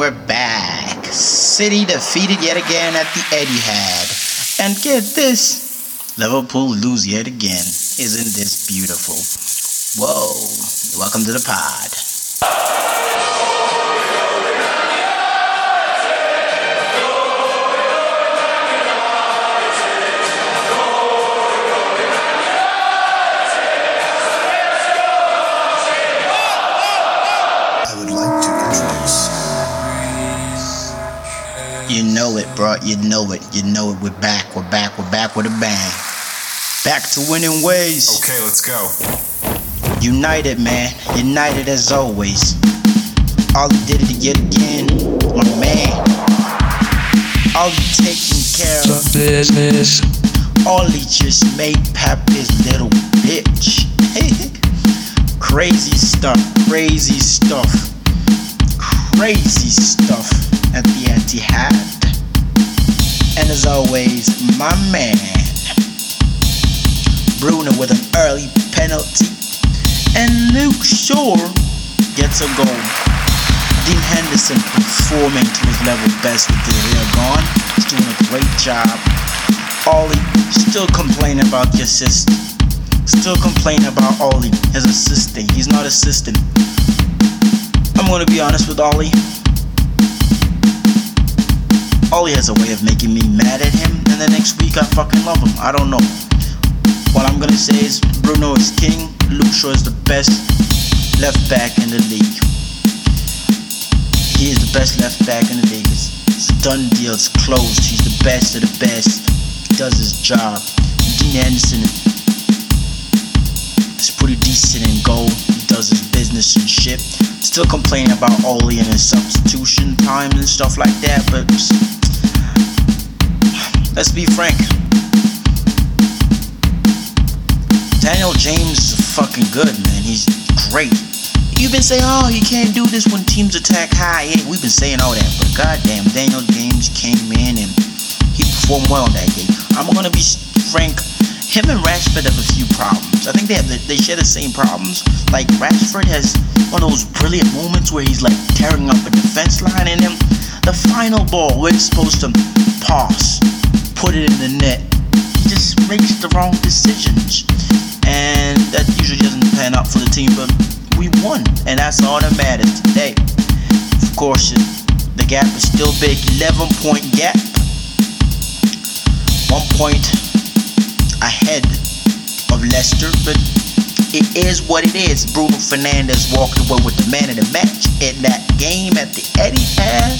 We're back. City defeated yet again at the Etihad. And get this Liverpool lose yet again. Isn't this beautiful? Whoa. Welcome to the pod. Bro. You know it. You know it. We're back. We're back. We're back with a bang. Back to winning ways. Okay, let's go. United, man. United as always. All he did it yet again. My man. All he taking care of. business. All he just made Pep his little bitch. crazy stuff. Crazy stuff. Crazy stuff at the Etihad. And as always, my man. Bruno with an early penalty. And Luke Shaw gets a goal. Dean Henderson performing to his level best with the hair gone. He's doing a great job. Ollie still complaining about your assist. Still complaining about Ollie, his assisting. He's not assisting. I'm gonna be honest with Ollie. Oh, Ollie has a way of making me mad at him, and the next week I fucking love him. I don't know. What I'm gonna say is Bruno is king. Luke Shaw is the best left back in the league. He is the best left back in the league. It's, it's a done deal. It's closed. He's the best of the best. He does his job. Dean Henderson is pretty decent in goal. He does his business and shit. Still complaining about Oli and his substitution times and stuff like that, but let's be frank. Daniel James is fucking good, man. He's great. You've been saying, oh, he can't do this when teams attack high. Yeah, we've been saying all that, but goddamn, Daniel James came in and he performed well in that game. I'm gonna be frank. Him and Rashford have a few problems. I think they have the, they share the same problems. Like Rashford has one of those brilliant moments where he's like tearing up a defense line, and then the final ball where he's supposed to pass, put it in the net, he just makes the wrong decisions, and that usually doesn't pan out for the team. But we won, and that's all that matters today. Of course, the gap is still big, 11 point gap, one point ahead of Leicester, but it is what it is. Bruno Fernandes walked away with the man of the match in that game at the Etihad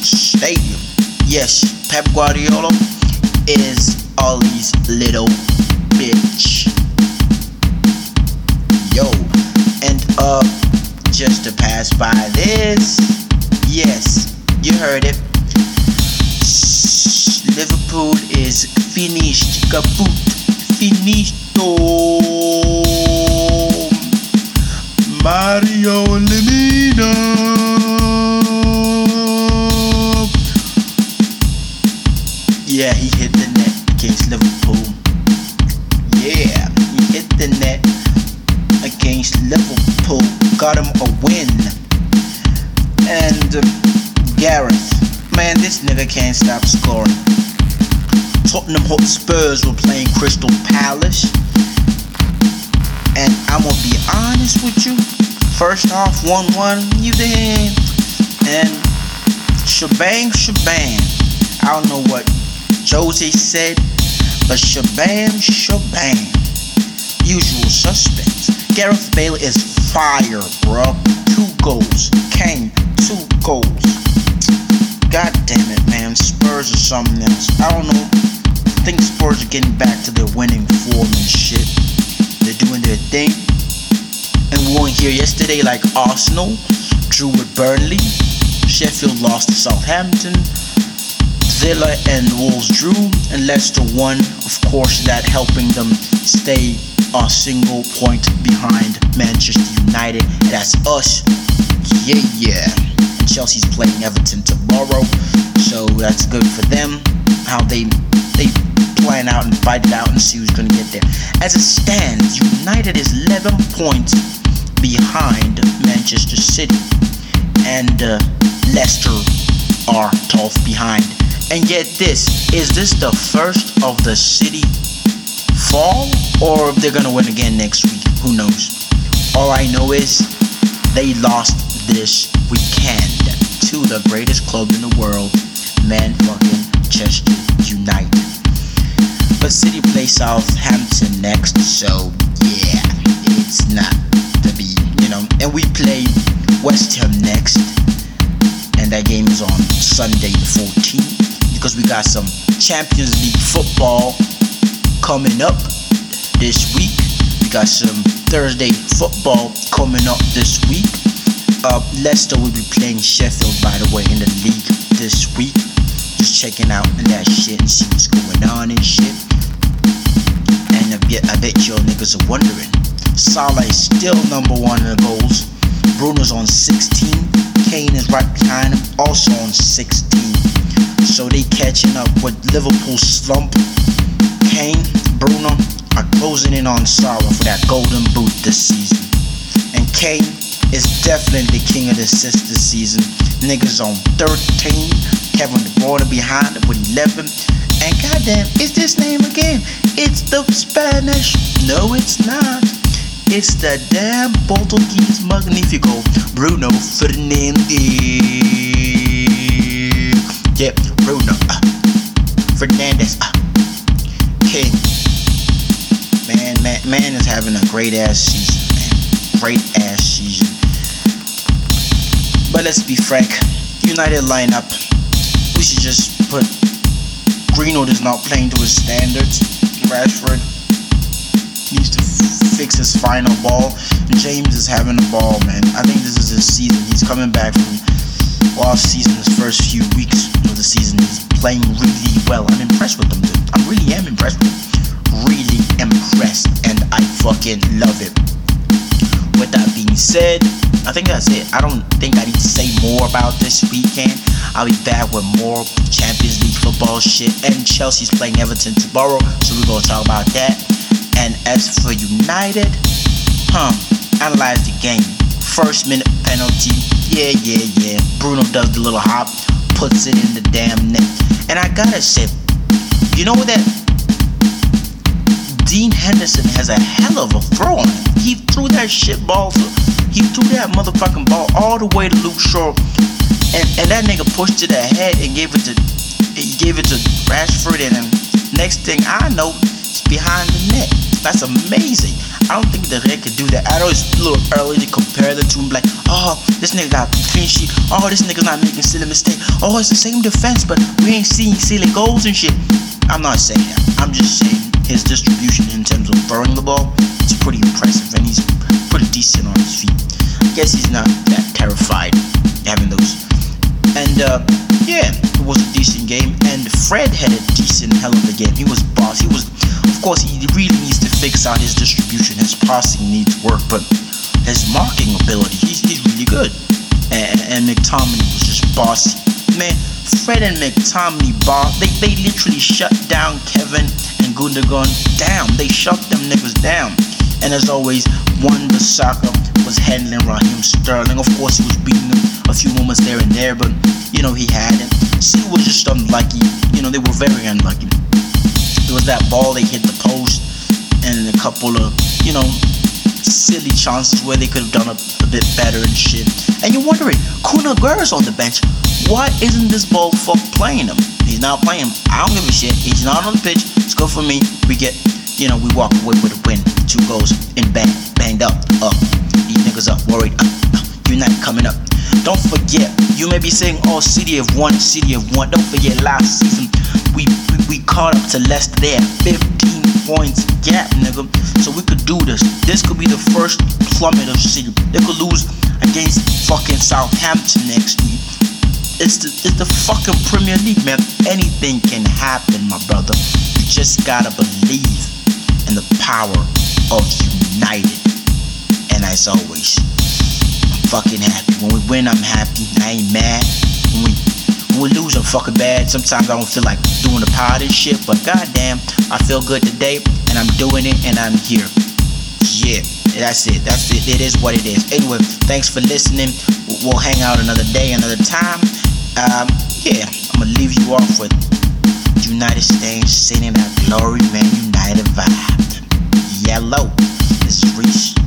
Stadium. Yes, Pep Guardiola is Ollie's little bitch. Yo, and uh, just to pass by this, yes, you heard it. Liverpool is finished. Kaput. Yeah, he hit the net against Liverpool. Yeah, he hit the net against Liverpool. Got him a win. And uh, Gareth, man, this nigga can't stop scoring. Tottenham Hotspurs were playing Crystal Palace. And I'm gonna be honest with you. First off, 1 1, you did. And shebang, shebang. I don't know what Josie said, but shebang, shebang. Usual suspects. Gareth Bale is fire, bro. Two goals. Kane, two goals. God damn it, man. Spurs are something else. I don't know. I think Spurs are getting back to their winning form and shit. They're doing their thing. And we weren't here yesterday like Arsenal drew with Burnley. Sheffield lost to Southampton. Villa and Wolves drew. And Leicester won. Of course, that helping them stay a single point behind Manchester United. That's us. Yeah, yeah. And Chelsea's playing Everton tomorrow. So that's good for them. How they they plan out and fight it out and see who's gonna get there. As it stands, United is 11 points behind Manchester City. and uh, Leicester are 12th behind. And get this, is this the first of the City fall, or if they're gonna win again next week? Who knows? All I know is they lost this weekend to the greatest club in the world, man fucking Chester United. But City play Southampton next, so yeah, it's not to be, you know. And we play West Ham next, and that game is on Sunday the 14th because we got some Champions League football coming up this week. We got some Thursday football coming up this week. Uh, Leicester will be playing Sheffield, by the way, in the league this week. Just checking out that shit and see what's going on and shit. And I bet, I bet y'all niggas are wondering. Salah is still number one in the goals. Bruno's on 16. Kane is right behind him, also on 16. So they catching up with Liverpool's slump. Kane, Bruno are closing in on Salah for that golden boot this season. And Kane is definitely the king of the assist this season. Niggas on 13. Kevin De Bruyne behind with 11. And goddamn, it's this name again. It's the Spanish. No, it's not. It's the damn Portuguese Magnifico, Bruno Fernandes. Yep, Bruno. Uh, Fernandes. Uh. Man, man, man is having a great ass season, man. Great ass season. But let's be frank. United lineup. We should just put Greenwood is not playing to his standards. Rashford needs to fix his final ball. James is having the ball, man. I think this is his season. He's coming back from off season, his first few weeks the season. is playing really well. I'm impressed with them, dude. I really am impressed with him. Really impressed, and I fucking love it. With that being said, I think that's it. I don't think I need to say more about this weekend. I'll be back with more Champions League football shit. And Chelsea's playing Everton tomorrow, so we're gonna talk about that. And as for United, huh? Analyze the game. First minute penalty. Yeah, yeah, yeah. Bruno does the little hop, puts it in the damn net. And I gotta say, you know that Dean Henderson has a hell of a throw on. He threw that shit ball. He threw that motherfucking ball all the way to Luke Shaw, and, and that nigga pushed it ahead and gave it to he gave it to Rashford, and next thing I know, it's behind the net. That's amazing. I don't think De Gea could do that. I know it's a little early to compare the two. Like, oh, this nigga got clean. Oh, this nigga's not making silly mistake. Oh, it's the same defense, but we ain't seeing silly goals and shit. I'm not saying that. I'm just saying his distribution in terms of throwing the ball is pretty impressive, and he's pretty decent on his feet. I guess he's not that terrified having those. And uh, yeah, it was a decent game. And Fred had a decent hell of a game. He was boss. He was, of course, he really needs to fix out his distribution. His passing needs work, but his marking ability, he's, he's really good. And, and McTominay was just bossy. Man, Fred and McTominay boss. They they literally shut down Kevin and Gundogan down. They shut them niggas down. And as always, Wan Bissaka was handling Raheem Sterling. Of course, he was beating him a few moments there and there, but you know he had it. City was just unlucky. You know they were very unlucky. It was that ball they hit the post, and a couple of you know silly chances where they could have done a, a, bit better and shit. And you're wondering, Kun Aguero's on the bench. Why isn't this ball fuck playing him? He's not playing. Him. I don't give a shit. He's not on the pitch. It's good for me. We get, you know, we walk away with a win. Two goals and bang, banged up, up. These niggas are worried. Uh, uh, United coming up. Don't forget, you may be saying, oh, City of one, City of one. Don't forget, last season we we, we caught up to Leicester there, 15 points gap, nigga. So we could do this. This could be the first plummet of City. They could lose against fucking Southampton next week. It's the it's the fucking Premier League, man. Anything can happen, my brother. You just gotta believe in the power of United. And as always, I'm fucking happy. When we win, I'm happy. I ain't mad. When we when we lose, I'm fucking bad. Sometimes I don't feel like doing the pod and shit, but goddamn, I feel good today, and I'm doing it, and I'm here. Yeah, that's it. That's it. It is what it is. Anyway, thanks for listening. We'll hang out another day, another time. Um, yeah, I'm gonna leave you off with United States singing that Glory Man United vibe. Yellow. Is Reese